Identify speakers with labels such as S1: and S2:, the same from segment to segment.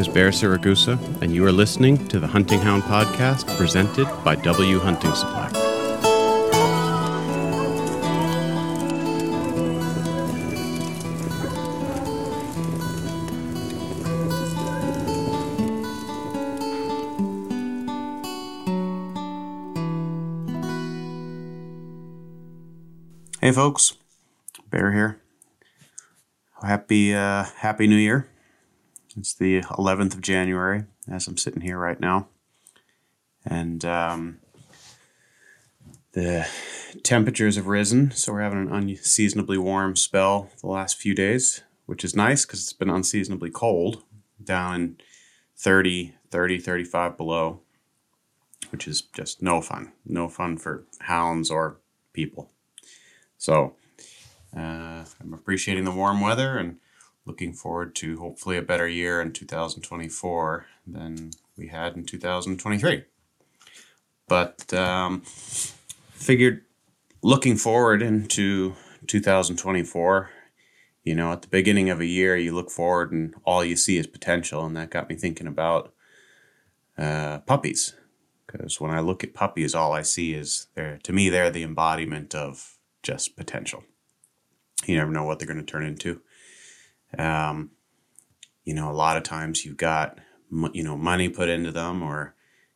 S1: name is Bear Siragusa, and you are listening to the Hunting Hound Podcast presented by W Hunting Supply. Hey folks, Bear here. Happy uh, Happy New Year. It's the 11th of January as I'm sitting here right now. And um, the temperatures have risen, so we're having an unseasonably warm spell the last few days, which is nice because it's been unseasonably cold, down 30, 30, 35 below, which is just no fun. No fun for hounds or people. So uh, I'm appreciating the warm weather and looking forward to hopefully a better year in 2024 than we had in 2023. But um, figured looking forward into 2024, you know, at the beginning of a year, you look forward and all you see is potential. And that got me thinking about uh, puppies. Because when I look at puppies, all I see is they're, to me, they're the embodiment of just potential. You never know what they're going to turn into. Um, you know, a lot of times you've got you know money put into them, or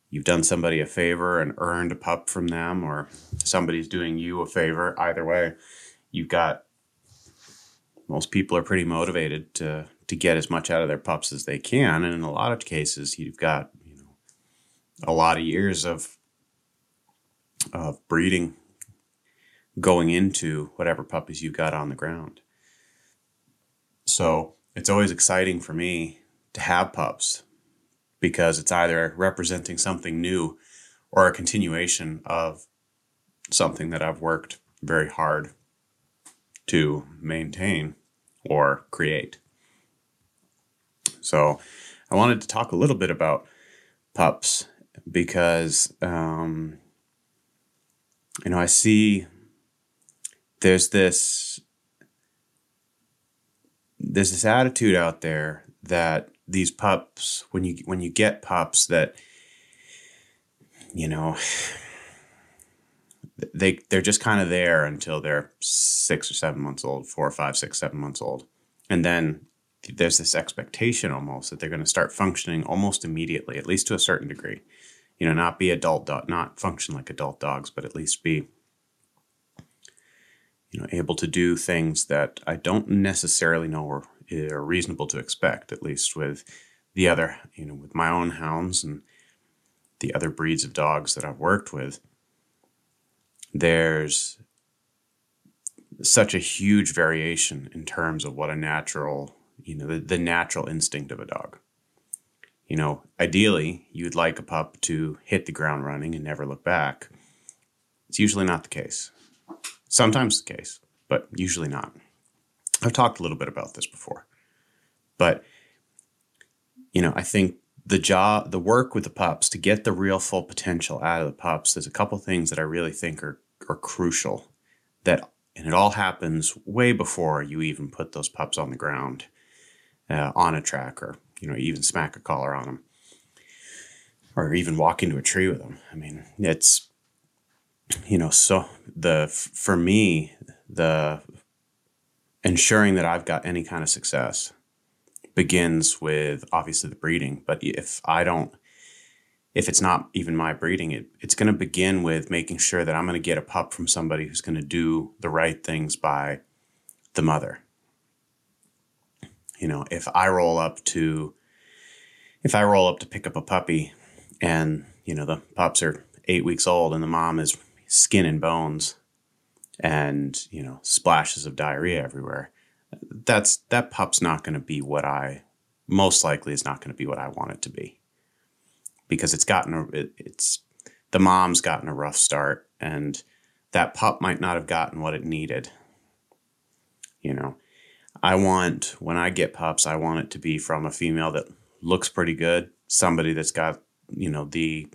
S1: you've done somebody a favor and earned a pup from them, or somebody's doing you a favor. Either way, you've got most people are pretty motivated to to get as much out of their pups as they can, and in a lot of cases, you've got you know a lot of years of of breeding going into whatever puppies you've got on the ground. So it's always exciting for me to have pups because it's either representing something new or a continuation of something that I've worked very hard to maintain or create. So I wanted to talk a little bit about pups because, um, you know, I see there's this there's this attitude out there that these pups when you when you get pups that you know they they're just kind of there until they're six or seven months old four or five six seven months old. And then there's this expectation almost that they're going to start functioning almost immediately at least to a certain degree. You know not be adult dog not function like adult dogs but at least be you know, able to do things that I don't necessarily know are, are reasonable to expect, at least with the other, you know, with my own hounds and the other breeds of dogs that I've worked with. There's such a huge variation in terms of what a natural, you know, the, the natural instinct of a dog. You know, ideally, you'd like a pup to hit the ground running and never look back. It's usually not the case. Sometimes the case, but usually not. I've talked a little bit about this before. But you know, I think the job the work with the pups to get the real full potential out of the pups, there's a couple things that I really think are are crucial that and it all happens way before you even put those pups on the ground uh, on a track or you know even smack a collar on them or even walk into a tree with them i mean it's you know, so the for me, the ensuring that I've got any kind of success begins with obviously the breeding. But if I don't, if it's not even my breeding, it, it's going to begin with making sure that I'm going to get a pup from somebody who's going to do the right things by the mother. You know, if I roll up to, if I roll up to pick up a puppy and, you know, the pups are eight weeks old and the mom is skin and bones and you know splashes of diarrhea everywhere that's that pup's not going to be what i most likely is not going to be what i want it to be. Because it's gotten a it, it's the mom's gotten a rough start and that pup might not have gotten what it needed. You know i want when i get pups i want it to be from a female that looks pretty good somebody that's got you know the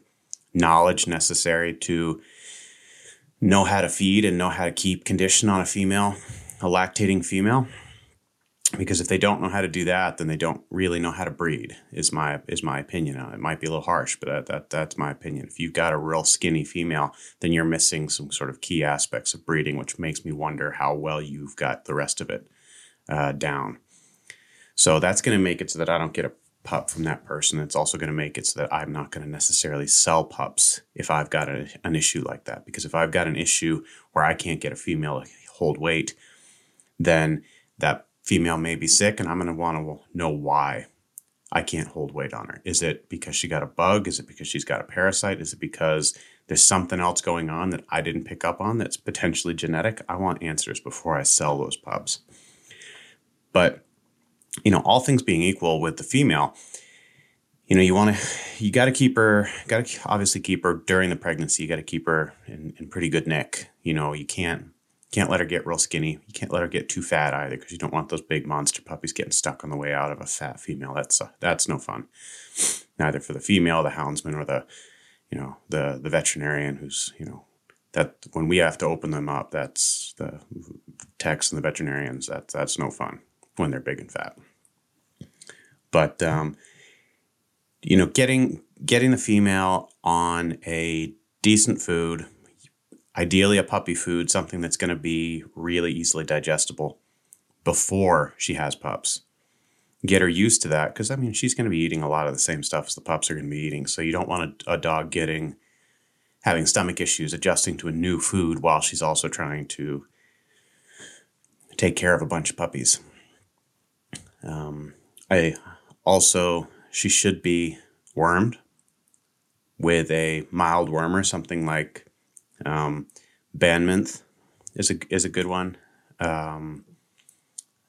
S1: knowledge necessary to know how to feed and know how to keep condition on a female, a lactating female, because if they don't know how to do that, then they don't really know how to breed. Is my is my opinion. It might be a little harsh, but that, that that's my opinion. If you've got a real skinny female, then you're missing some sort of key aspects of breeding, which makes me wonder how well you've got the rest of it uh, down. So that's going to make it so that I don't get a pup from that person. It's also going to make it so that I'm not going to necessarily sell pups if I've got a, an issue like that. Because if I've got an issue where I can't get a female to hold weight, then that female may be sick and I'm going to want to know why I can't hold weight on her. Is it because she got a bug? Is it because she's got a parasite? Is it because there's something else going on that I didn't pick up on that's potentially genetic? I want answers before I sell those pups. But you know, all things being equal with the female, you know, you want to, you got to keep her, got to obviously keep her during the pregnancy. You got to keep her in, in pretty good nick. You know, you can't, can't let her get real skinny. You can't let her get too fat either because you don't want those big monster puppies getting stuck on the way out of a fat female. That's uh, that's no fun, neither for the female, the houndsman, or the, you know, the the veterinarian who's you know that when we have to open them up, that's the techs and the veterinarians. That that's no fun when they're big and fat. But um, you know, getting getting the female on a decent food, ideally a puppy food, something that's going to be really easily digestible before she has pups. Get her used to that because I mean she's going to be eating a lot of the same stuff as the pups are going to be eating. So you don't want a, a dog getting having stomach issues adjusting to a new food while she's also trying to take care of a bunch of puppies. Um, I also, she should be wormed with a mild wormer, something like um, Banminth is a is a good one. Um,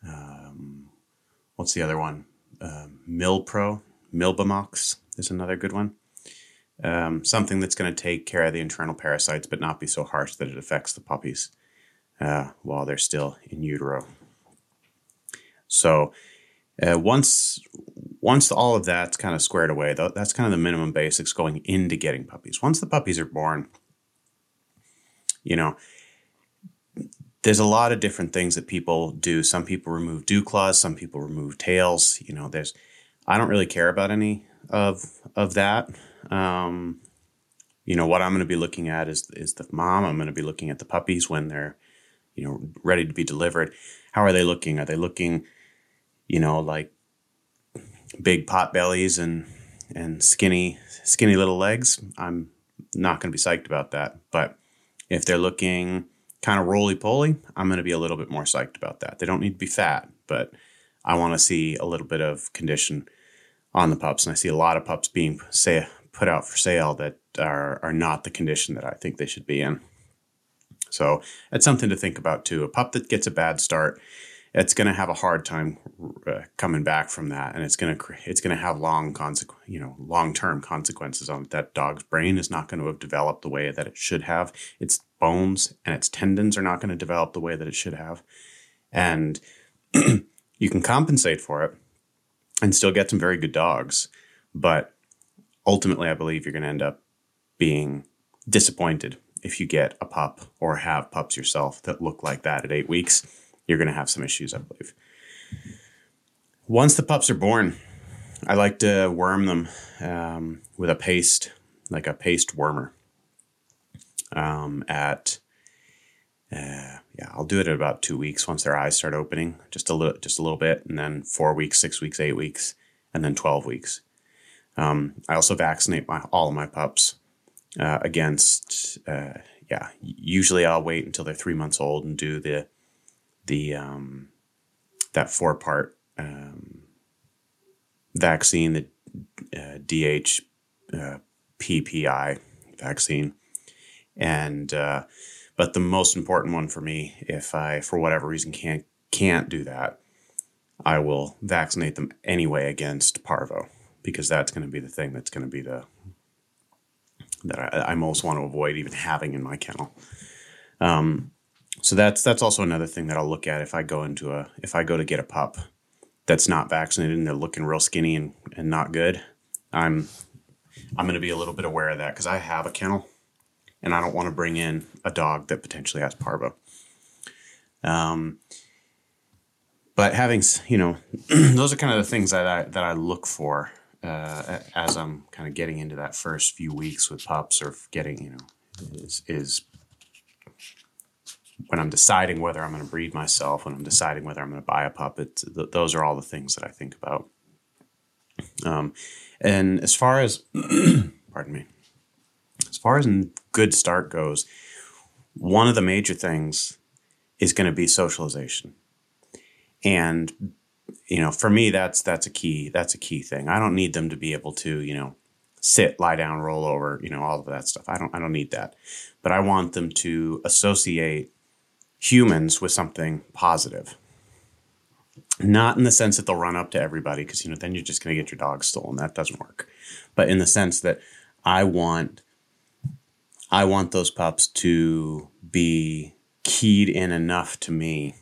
S1: um, what's the other one? Uh, Milpro, Milbemax is another good one. Um, something that's going to take care of the internal parasites, but not be so harsh that it affects the puppies uh, while they're still in utero. So uh, once once all of that's kind of squared away, though, that's kind of the minimum basics going into getting puppies. Once the puppies are born, you know, there's a lot of different things that people do. Some people remove dew claws, some people remove tails. You know, there's I don't really care about any of of that. Um, you know, what I'm going to be looking at is is the mom. I'm going to be looking at the puppies when they're, you know, ready to be delivered. How are they looking? Are they looking, you know, like big pot bellies and and skinny skinny little legs, I'm not going to be psyched about that. But if they're looking kind of roly poly, I'm going to be a little bit more psyched about that. They don't need to be fat, but I want to see a little bit of condition on the pups, and I see a lot of pups being say put out for sale that are are not the condition that I think they should be in. So that's something to think about too. A pup that gets a bad start it's going to have a hard time uh, coming back from that and it's going to it's going to have long consequ- you know long-term consequences on it. that dog's brain is not going to have developed the way that it should have its bones and its tendons are not going to develop the way that it should have and you can compensate for it and still get some very good dogs but ultimately i believe you're going to end up being disappointed if you get a pup or have pups yourself that look like that at eight weeks you're going to have some issues, I believe. Once the pups are born, I like to worm them um, with a paste, like a paste wormer. Um, at uh, yeah, I'll do it at about two weeks once their eyes start opening, just a little, just a little bit, and then four weeks, six weeks, eight weeks, and then twelve weeks. Um, I also vaccinate my all of my pups uh, against. Uh, yeah, usually I'll wait until they're three months old and do the the um, that four part um, vaccine, the uh, uh, vaccine, and uh, but the most important one for me, if I for whatever reason can't can't do that, I will vaccinate them anyway against parvo because that's going to be the thing that's going to be the that I, I, most want to avoid even having in my kennel. Um, so that's that's also another thing that I'll look at if I go into a if I go to get a pup that's not vaccinated and they're looking real skinny and, and not good. I'm I'm going to be a little bit aware of that because I have a kennel and I don't want to bring in a dog that potentially has parvo. Um, but having you know, those are kind of the things that I that I look for uh, as I'm kind of getting into that first few weeks with pups or getting you know is is when I'm deciding whether I'm going to breed myself, when I'm deciding whether I'm going to buy a pup, th- those are all the things that I think about. Um, and as far as, pardon me, as far as a good start goes, one of the major things is going to be socialization. And you know, for me, that's that's a key. That's a key thing. I don't need them to be able to, you know, sit, lie down, roll over, you know, all of that stuff. I don't I don't need that. But I want them to associate humans with something positive. Not in the sense that they'll run up to everybody, because you know, then you're just gonna get your dog stolen. That doesn't work. But in the sense that I want I want those pups to be keyed in enough to me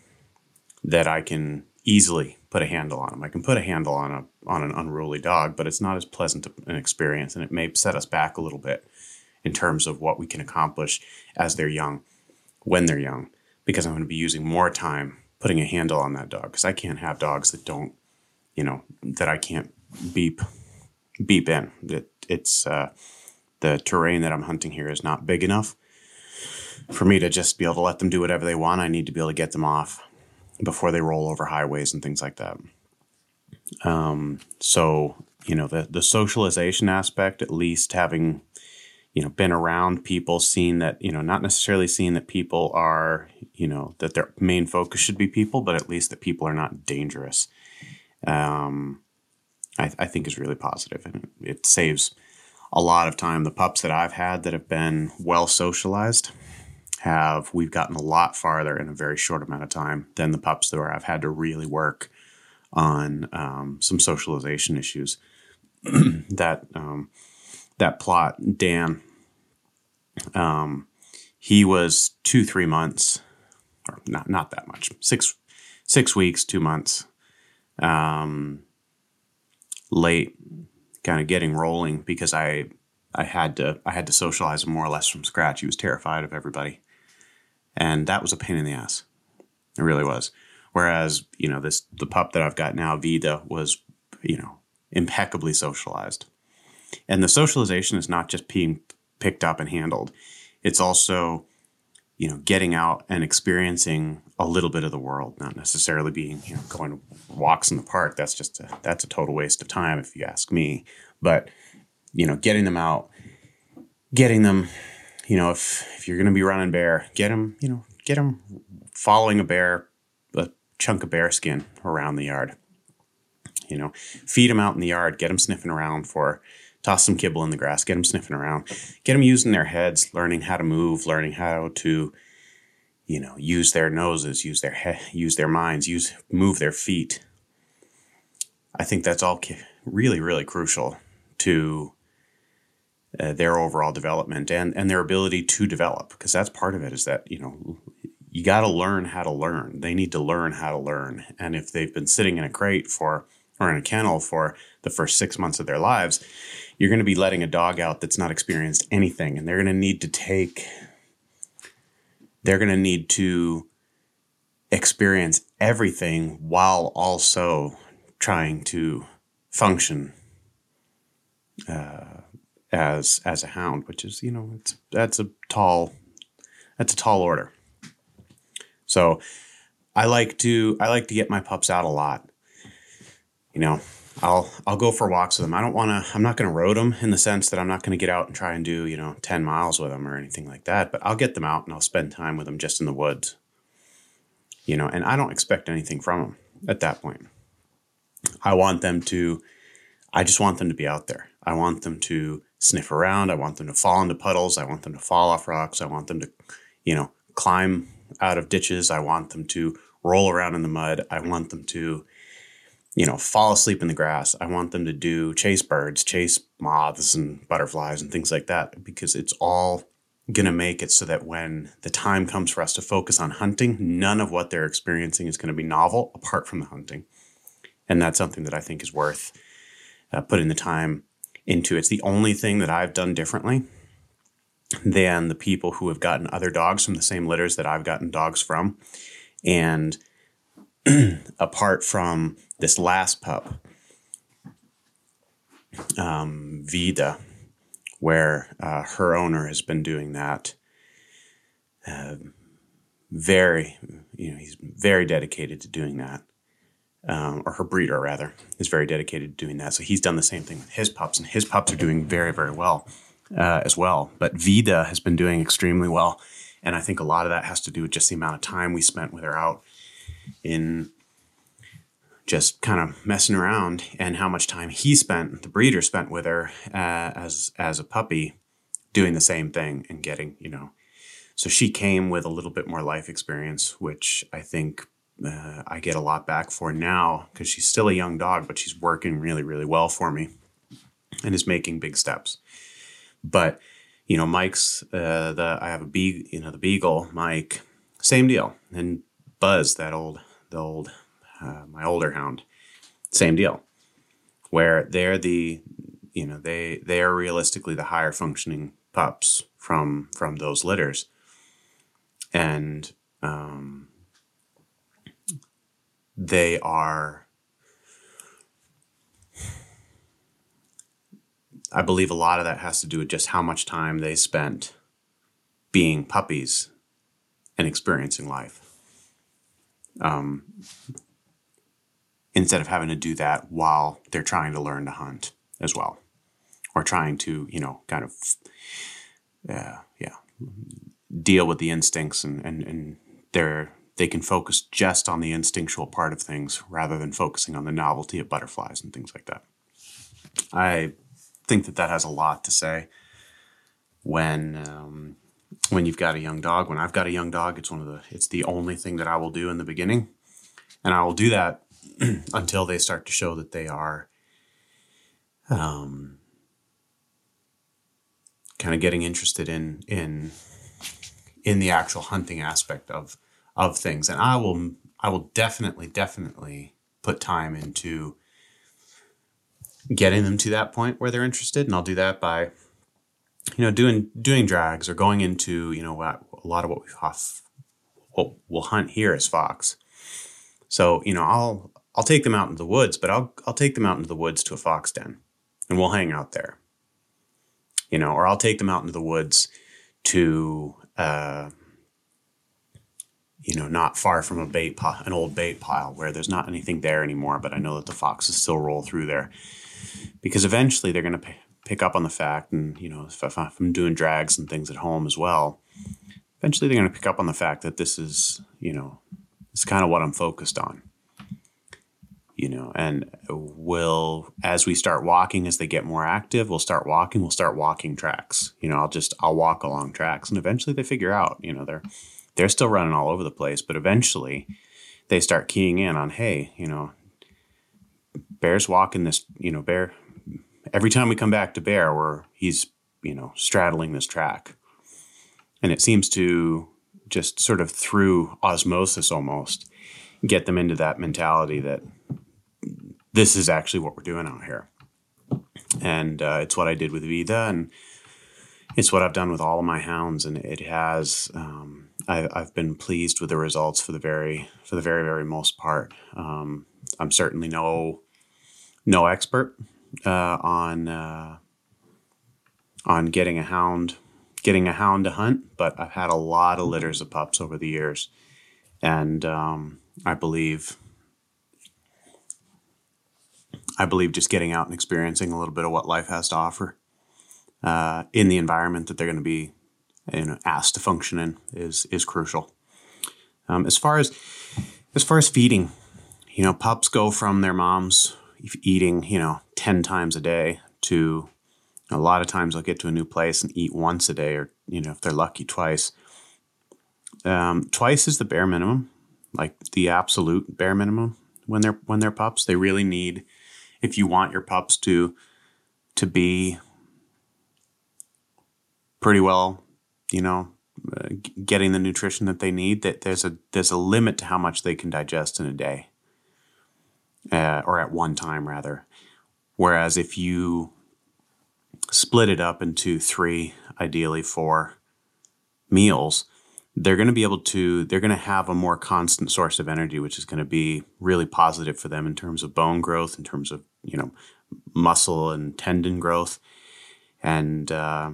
S1: that I can easily put a handle on them. I can put a handle on a on an unruly dog, but it's not as pleasant an experience, and it may set us back a little bit in terms of what we can accomplish as they're young, when they're young, because I'm going to be using more time putting a handle on that dog because I can't have dogs that don't, you know, that I can't beep beep in. It, it's uh, the terrain that I'm hunting here is not big enough for me to just be able to let them do whatever they want. I need to be able to get them off before they roll over highways and things like that. Um, so you know the the socialization aspect, at least having you know been around people, seeing that you know not necessarily seeing that people are you know that their main focus should be people, but at least that people are not dangerous. Um, I, I think is really positive, and it, saves a lot of time. The pups that I've had that have been well socialized have we've gotten a lot farther in a very short amount of time than the pups that I've had to really work on um, some socialization issues. that um, that Plott, Dan, um, he was two three months, or not not that much six six weeks two months, um, late, kind of getting rolling because I I had to I had to socialize him more or less from scratch. He was terrified of everybody and that was a pain in the ass. It really was. Whereas you know this the pup that I've got now, Vida, was you know impeccably socialized, and the socialization is not just being picked up and handled; it's also you know getting out and experiencing a little bit of the world, not necessarily being you know going walks in the park. That's just a, that's a total waste of time if you ask me. But you know, getting them out, getting them you know, if if you're going to be running bear, get them, you know, get them following a bear, a chunk of bear skin around the yard. You know, feed them out in the yard, get them sniffing around for, toss some kibble in the grass, get them sniffing around, get them using their heads, learning how to move, learning how to, you know, use their noses, use their he- use their minds, use move their feet. I think that's all really, really crucial to uh, their overall development and and their ability to develop because that's part of it is that you know you got to learn how to learn they need to learn how to learn and if they've been sitting in a crate for or in a kennel for the first six months of their lives you're going to be letting a dog out that's not experienced anything and they're going to need to take they're going to need to experience everything while also trying to function uh, as as a hound, which is you know it's that's a tall that's a tall order. So I like to I like to get my pups out a lot. You know, I'll I'll go for walks with them. I don't want to. I'm not going to road them in the sense that I'm not going to get out and try and do you know ten miles with them or anything like that. But I'll get them out and I'll spend time with them just in the woods. You know, and I don't expect anything from them at that point. I want them to. I just want them to be out there. I want them to sniff around. I want them to fall into puddles. I want them to fall off rocks. I want them to, you know, climb out of ditches. I want them to roll around in the mud. I want them to, you know, fall asleep in the grass. I want them to do chase birds, chase moths and butterflies and things like that because it's all going to make it so that when the time comes for us to focus on hunting, none of what they're experiencing is going to be novel apart from the hunting. And that's something that I think is worth uh, putting the time into. It's the only thing that I've done differently than the people who have gotten other dogs from the same litters that I've gotten dogs from. And apart from this last pup, um, Vida, where uh, her owner has been doing that. Uh, very, you know, he's very dedicated to doing that. Um, or her breeder rather is very dedicated to doing that. So he's done the same thing with his pups, and his pups are doing very, very well uh, as well. But Vida has been doing extremely well, and I think a lot of that has to do with just the amount of time we spent with her out in just kind of messing around, and how much time he spent, the breeder spent with her uh, as as a puppy, doing the same thing and getting you know. So she came with a little bit more life experience, which I think uh, I get a lot back for now because she's still a young dog, but she's working really, really well for me and is making big steps. But you know, Mike's uh, the I have a beagle, you know, the beagle, Mike, same deal, and Buzz, that old, the old, uh, my older hound, same deal, where they're the, you know, they they are realistically the higher functioning pups from from those litters, and um, they are I believe a lot of that has to do with just how much time they spent being puppies and experiencing life. Um, instead of having to do that while they're trying to learn to hunt as well, or trying to, you know, kind of, uh, yeah, deal with the instincts and, and, and they're, they can focus just on the instinctual part of things rather than focusing on the novelty of butterflies and things like that. I think that that has a lot to say when um, when you've got a young dog. When I've got a young dog, it's one of the it's the only thing that I will do in the beginning, and I will do that until they start to show that they are um, kind of getting interested in in in the actual hunting aspect of of things. And I will I will definitely definitely put time into getting them to that point where they're interested and i'll do that by you know doing doing drags or going into you know a lot of what we what we'll hunt here is fox. So you know i'll i'll take them out into the woods but i'll i'll take them out into the woods to a fox den and we'll hang out there. You know or i'll take them out into the woods to uh you know, not far from a bait an old bait pile where there's not anything there anymore, but I know that the foxes still roll through there because eventually they're going to p- pick up on the fact, and you know, if, if I'm doing drags and things at home as well, eventually they're going to pick up on the fact that this is, you know, it's kind of what I'm focused on. You know, and we'll as we start walking, as they get more active, we'll start walking. We'll start walking tracks. You know, I'll just I'll walk along tracks, and eventually they figure out. You know, they're they're still running all over the place, but eventually they start keying in on, hey, you know, Bear's walking this, you know, Bear. Every time we come back to Bear, where he's, you know, straddling this track, and it seems to just sort of through osmosis almost get them into that mentality that this is actually what we're doing out here. And uh, it's what I did with Vida, and it's what I've done with all of my hounds, and it has. Um, I, I've been pleased with the results for the very, for the very, very most part. Um, I'm certainly no no expert uh, on uh, on getting a hound getting a hound to hunt, but I've had a lot of litters of pups over the years, and um, I believe I believe just getting out and experiencing a little bit of what life has to offer uh, in the environment that they're going to be you know, asked to function in is is crucial. Um, as far as as far as feeding, you know, pups go from their moms eating, you know, 10 times a day to a lot of times I'll get to a new place and eat once a day or, you know, if they're lucky, twice. Um, twice is the bare minimum, like the absolute bare minimum when they're when they're pups. They really need if you want your pups to to be pretty well, you know, uh, getting the nutrition that they need that there's a there's a limit to how much they can digest in a day uh, or at one time rather. Whereas if you split it up into three, ideally four meals, they're going to be able to they're going to have a more constant source of energy which is going to be really positive for them in terms of bone growth in terms of you know muscle and tendon growth and uh,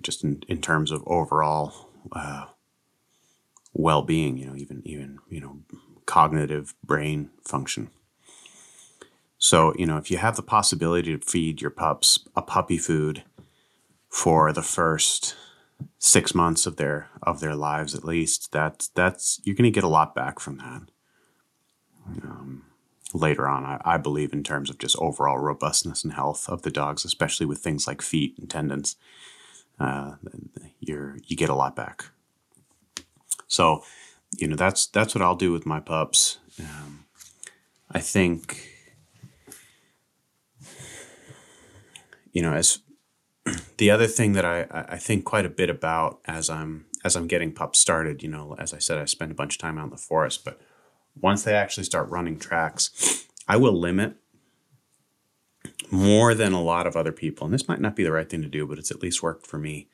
S1: just in, in terms of overall uh, well-being you know even even you know cognitive brain function so you know if you have the possibility to feed your pups a puppy food for the first six months of their of their lives at least that's that's you're going to get a lot back from that um, later on I, I, believe in terms of just overall robustness and health of the dogs especially with things like feet and tendons uh, you're you get a lot back. So you know that's that's what i'll do with my pups. Um, i think you know as the other thing that I, I think quite a bit about as I'm as I'm getting pups started, you know, as I said, I spend a bunch of time out in the forest, but once they actually start running tracks, I will limit more than a lot of other people. And this might not be the right thing to do, but it's at least worked for me.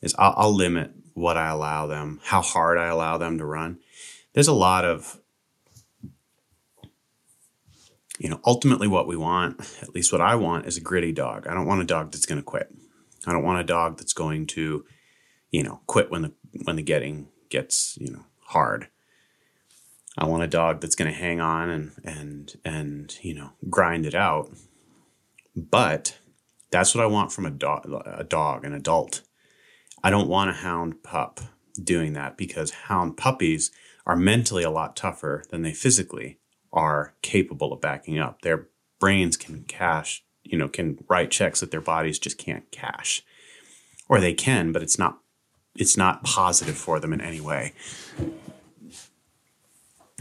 S1: Is I'll, I'll limit what I allow them, how hard I allow them to run. There's a lot of you know, ultimately what we want, at least what I want, is a gritty dog. I don't want a dog that's going to quit. I don't want a dog that's going to, you know, quit when the when the getting gets, you know, hard. I want a dog that's going to hang on and and and you know grind it out. But that's what I want from a dog, a dog, an adult. I don't want a hound pup doing that because hound puppies are mentally a lot tougher than they physically are capable of backing up. Their brains can cash, you know, can write checks that their bodies just can't cash. Or they can, but it's not it's not positive for them in any way.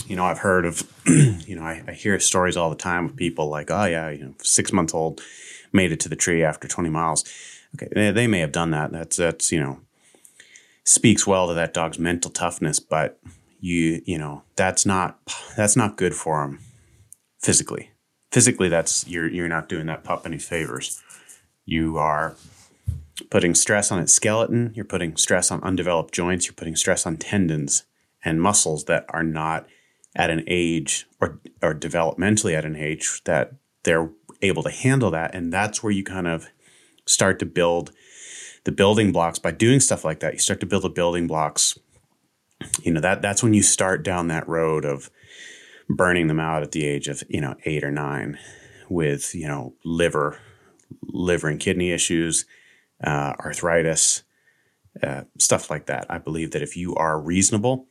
S1: You know, I've heard of, you know, I, I hear stories all the time of people like, oh yeah, you know, six month old made it to the tree after 20 miles. Okay, they, they may have done that. That's that's you know speaks well to that dog's mental toughness, but you you know that's not that's not good for them physically. Physically that's you're you're not doing that pup any favors. You are putting stress on its skeleton you're putting stress on undeveloped joints you're putting stress on tendons and muscles that are not at an age or or developmentally at an age that they're able to handle that and that's where you kind of start to build the building blocks. By doing stuff like that you start to build the building blocks you know that that's when you start down that road of burning them out at the age of you know eight or nine with you know liver liver and kidney issues uh, arthritis uh, stuff like that. I believe that if you are reasonable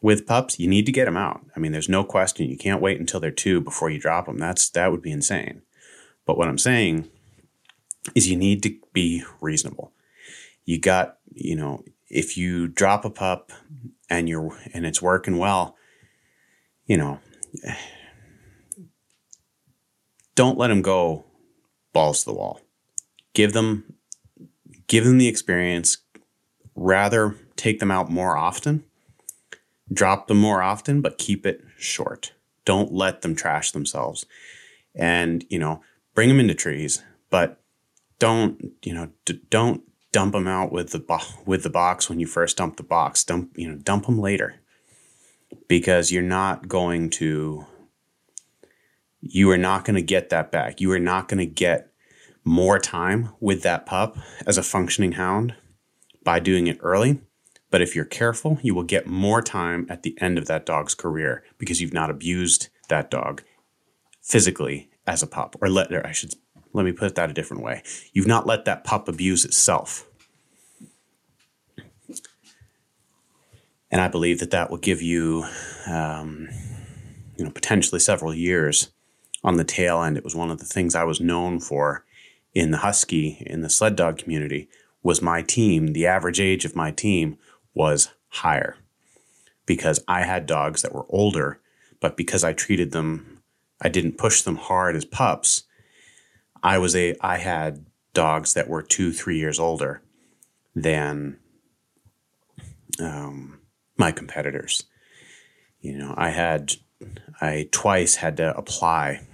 S1: with pups you need to get them out. I mean there's no question. You can't wait until they're two before you drop them that's that would be insane. But what i'm saying is you need to be reasonable. You got you know if you drop a pup and you're and it's working well, you know, don't let them go balls to the wall. Give them give them the experience. Rather take them out more often. Drop them more often, but keep it short. Don't let them trash themselves. And, you know, bring them into trees, but don't, you know, d- don't dump them out with the bo- with the box when you first dump the box. Dump you know dump them later because you're not going to you are not going to get that back. You are not going to get more time with that pup as a functioning hound by doing it early. But if you're careful, you will get more time at the end of that dog's career because you've not abused that dog physically as a pup, or let I should let me put that a different way. You've not let that pup abuse itself. And I believe that that will give you, um, you know, potentially several years on the tail end. It was one of the things I was known for in the husky, in the sled dog community, was my team. The average age of my team was higher because I had dogs that were older, but because I treated them, I didn't push them hard as pups I was a I had dogs that were two three years older than um, my competitors. You know, I had I twice had to apply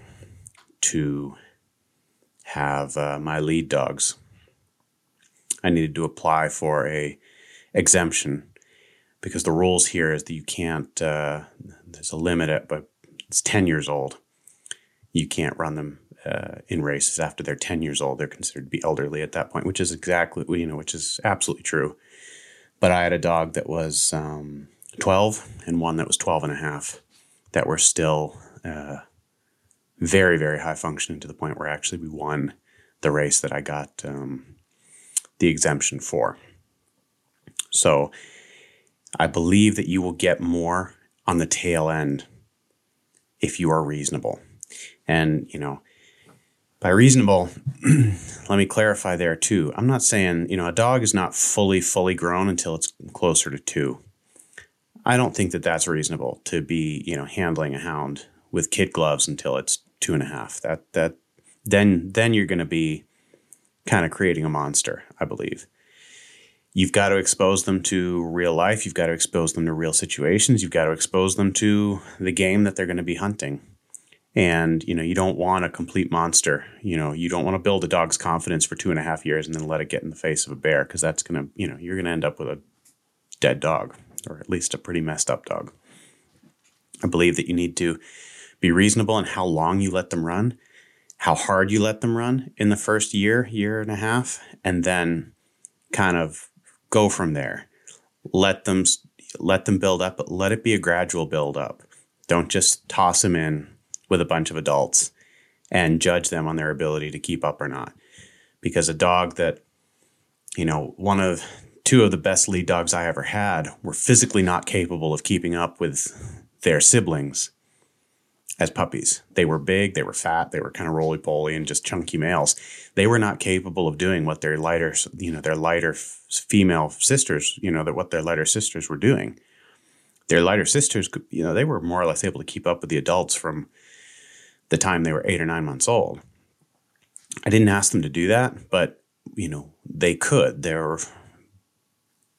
S1: to have uh, my lead dogs. I needed to apply for a exemption because the rules here is that you can't. Uh, there's a limit at, but it's ten years old. You can't run them uh, in races after they're ten years old. They're considered to be elderly at that point, which is exactly you know, which is absolutely true. But I had a dog that was um, twelve and one that was 12 and a half that were still uh, very very high functioning to the point where actually we won the race that I got um, the exemption for. So I believe that you will get more on the tail end if you are reasonable. And, you know, by reasonable, let me clarify there too. I'm not saying, you know, a dog is not fully, fully grown until it's closer to two. I don't think that that's reasonable to be, you know, handling a hound with kid gloves until it's two and a half. That, that, then, then you're going to be kind of creating a monster, I believe. You've got to expose them to real life. You've got to expose them to real situations. You've got to expose them to the game that they're going to be hunting. And, you know, you don't want a complete monster. You know, you don't want to build a dog's confidence for two and a half years and then let it get in the face of a bear because that's going to, you know, you're going to end up with a dead dog or at least a pretty messed up dog. I believe that you need to be reasonable in how long you let them run how hard you let them run in the first year, year and a half, and then kind of go from there. Let them let them build up, but let it be a gradual build up. Don't just toss them in with a bunch of adults and judge them on their ability to keep up or not. Because a dog that, you know, one of two of the best lead dogs I ever had were physically not capable of keeping up with their siblings as puppies. They were big, they were fat, they were kind of roly poly and just chunky males. They were not capable of doing what their lighter, you know, their lighter female sisters, you know, that what their lighter sisters were doing. Their lighter sisters, you know, they were more or less able to keep up with the adults from the time they were eight or nine months old. I didn't ask them to do that, but you know, they could. They were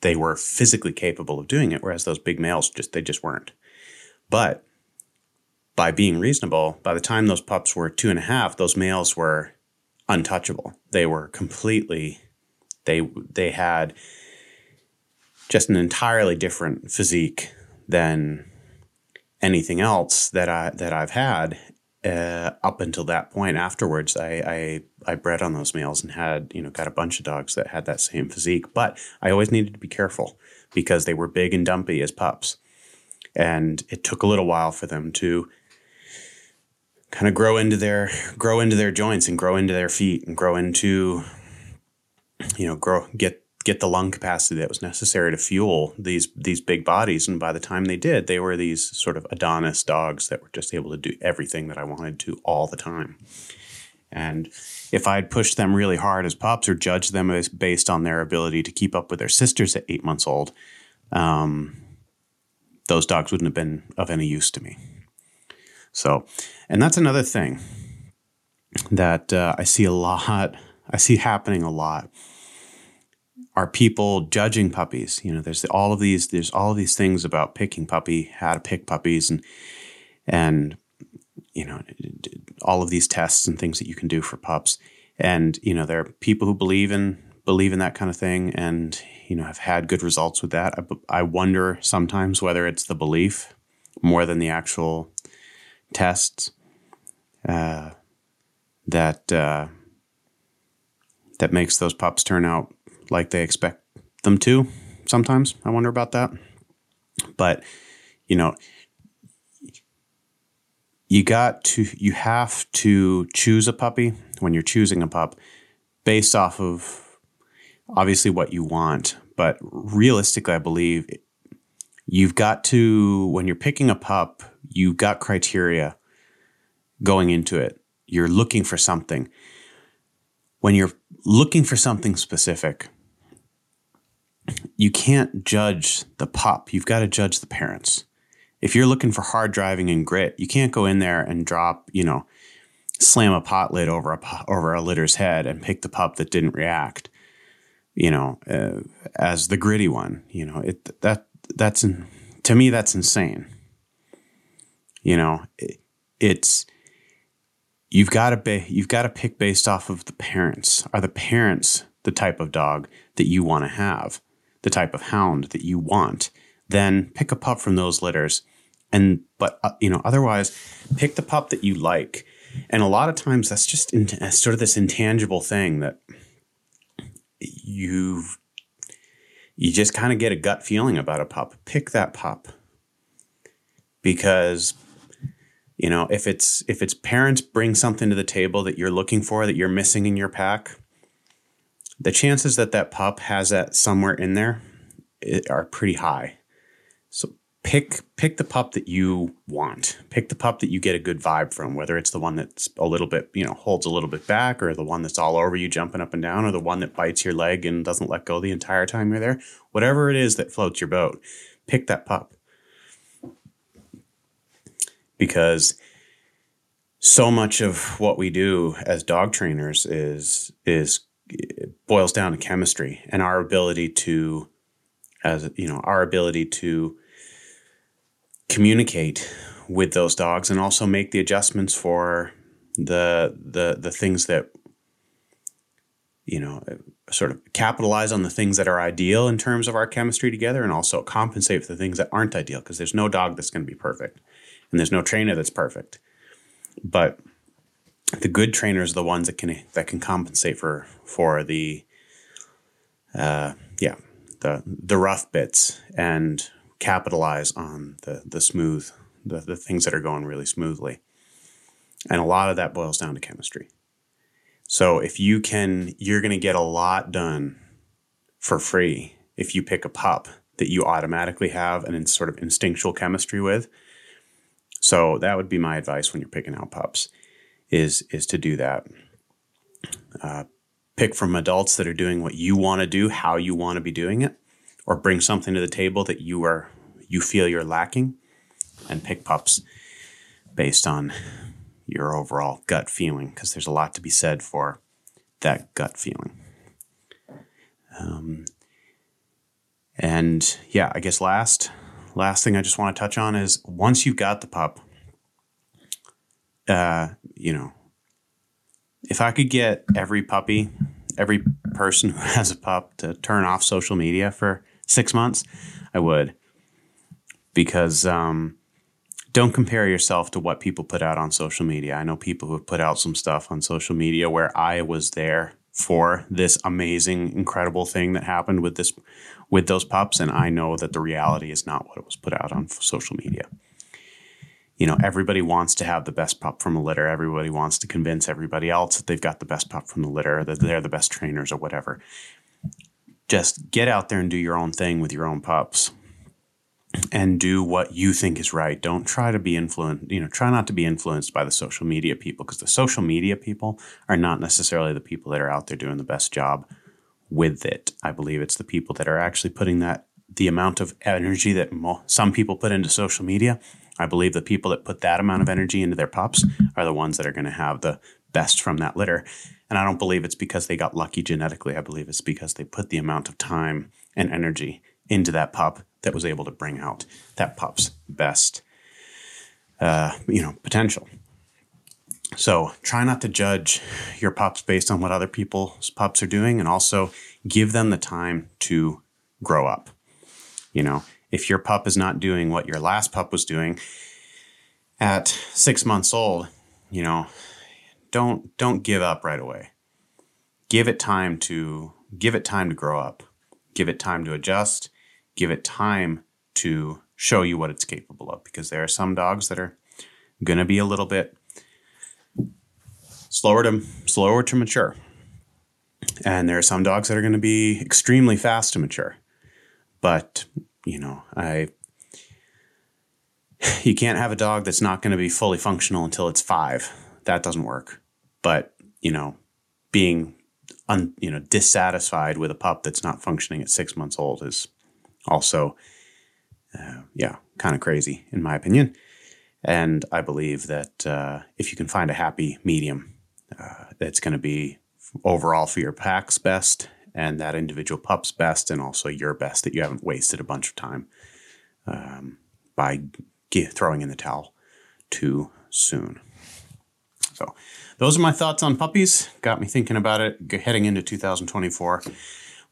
S1: they were physically capable of doing it, whereas those big males just they just weren't. But by being reasonable, by the time those pups were two and a half, those males were untouchable. They were completely they they had just an entirely different physique than anything else that I that I've had uh, up until that point. Afterwards, I, I I bred on those males and had you know got a bunch of dogs that had that same physique. But I always needed to be careful because they were big and dumpy as pups, and it took a little while for them to kind of grow into their grow into their joints and grow into their feet and grow into you know grow get get the lung capacity that was necessary to fuel these these big bodies. And by the time they did they were these sort of adonis dogs that were just able to do everything that I wanted to all the time. And if I'd pushed them really hard as pups or judged them as based on their ability to keep up with their sisters at eight months old um, those dogs wouldn't have been of any use to me. So, and that's another thing that uh, I see a lot, I see happening a lot are people judging puppies. You know, there's all of these, there's all of these things about picking puppy, how to pick puppies, and and you know, all of these tests and things that you can do for pups. And you know, there are people who believe in believe in that kind of thing, and you know, have had good results with that. I, I wonder sometimes whether it's the belief more than the actual tests uh, that uh, that makes those pups turn out like they expect them to. Sometimes I wonder about that, but you know, you got to you have to choose a puppy when you're choosing a pup based off of obviously what you want, but realistically, I believe you've got to when you're picking a pup you've got criteria going into it. You're looking for something. When you're looking for something specific, you can't judge the pup. You've got to judge the parents. If you're looking for hard driving and grit, you can't go in there and drop, you know, slam a pot lid over a over a litter's head and pick the pup that didn't react, you know, uh, as the gritty one. You know, it that that's to me that's insane. You know, it, it's you've got to be you've got to pick based off of the parents. Are the parents the type of dog that you want to have? The type of hound that you want? then pick a pup from those litters. And, but, uh, you know, otherwise, pick the pup that you like. And a lot of times that's just in, sort of this intangible thing that you've, you just kind of get a gut feeling about a pup. Pick that pup because you know if it's if its parents bring something to the table that you're looking for that you're missing in your pack the chances that that pup has that somewhere in there are pretty high. So pick pick the pup that you want. Pick the pup that you get a good vibe from whether it's the one that's a little bit you know holds a little bit back or the one that's all over you jumping up and down or the one that bites your leg and doesn't let go the entire time you're there. Whatever it is that floats your boat pick that pup. Because so much of what we do as dog trainers is is boils down to chemistry and our ability to as you know our ability to communicate with those dogs and also make the adjustments for the the the things that you know sort of capitalize on the things that are ideal in terms of our chemistry together and also compensate for the things that aren't ideal because there's no dog that's going to be perfect and there's no trainer that's perfect. But the good trainers are the ones that can that can compensate for for the uh, yeah the the rough bits and capitalize on the the smooth the, the things that are going really smoothly. And a lot of that boils down to chemistry. So if you can you're going to get a lot done for free if you pick a pup that you automatically have an sort of instinctual chemistry with. So that would be my advice when you're picking out pups, is is to do that. Uh, pick from adults that are doing what you want to do, how you want to be doing it, or bring something to the table that you are you feel you're lacking, and pick pups based on your overall gut feeling, because there's a lot to be said for that gut feeling. Um, and yeah, I guess last last thing I just want to touch on is once you've got the pup, uh, you know, if I could get every puppy, every person who has a pup to turn off social media for six months, I would. Because um, don't compare yourself to what people put out on social media. I know people who have put out some stuff on social media where I was there for this amazing, incredible thing that happened with this with those pups, and I know that the reality is not what it was put out on social media. You know, everybody wants to have the best pup from a litter. Everybody wants to convince everybody else that they've got the best pup from the litter, that they're the best trainers or whatever. Just get out there and do your own thing with your own pups and do what you think is right. Don't try to be influenced, you know, try not to be influenced by the social media people because the social media people are not necessarily the people that are out there doing the best job with it. I believe it's the people that are actually putting that the amount of energy that mo- some people put into social media. I believe the people that put that amount of energy into their pups are the ones that are going to have the best from that litter. And I don't believe it's because they got lucky genetically. I believe it's because they put the amount of time and energy into that pup that was able to bring out that pup's best, uh, you know, potential. So try not to judge your pups based on what other people's pups are doing, and also give them the time to grow up. You know, if your pup is not doing what your last pup was doing at six months old, you know, don't don't give up right away. Give it time to give it time to grow up. Give it time to adjust give it time to show you what it's capable of because there are some dogs that are going to be a little bit slower to slower to mature and there are some dogs that are going to be extremely fast to mature but you know i you can't have a dog that's not going to be fully functional until it's 5 that doesn't work but you know being un, you know dissatisfied with a pup that's not functioning at 6 months old is also, uh, yeah, kind of crazy in my opinion. And I believe that uh, if you can find a happy medium, uh, it's going to be overall for your pack's best and that individual pup's best, and also your best that you haven't wasted a bunch of time um, by throwing in the towel too soon. So, those are my thoughts on puppies. Got me thinking about it heading into 2024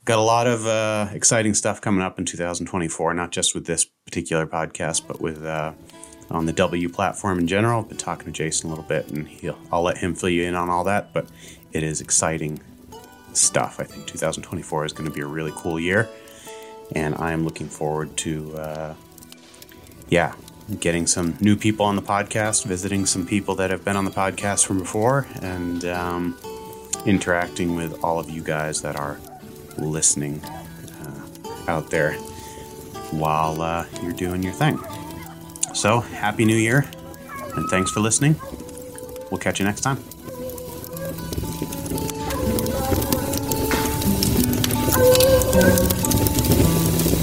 S1: got a lot of uh, exciting stuff coming up in 2024, not just with this particular podcast, but with uh, on the W platform in general. Been talking to Jason a little bit, and I'll let him fill you in on all that. But it is exciting stuff. I think 2024 is going to be a really cool year, and I am looking forward to, uh, yeah, getting some new people on the podcast, visiting some people that have been on the podcast from before, and um, interacting with all of you guys that are listening uh, out there while uh, you're doing your thing. So, Happy New Year, and thanks for listening. We'll catch you next time.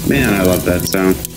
S1: Man, I love that sound.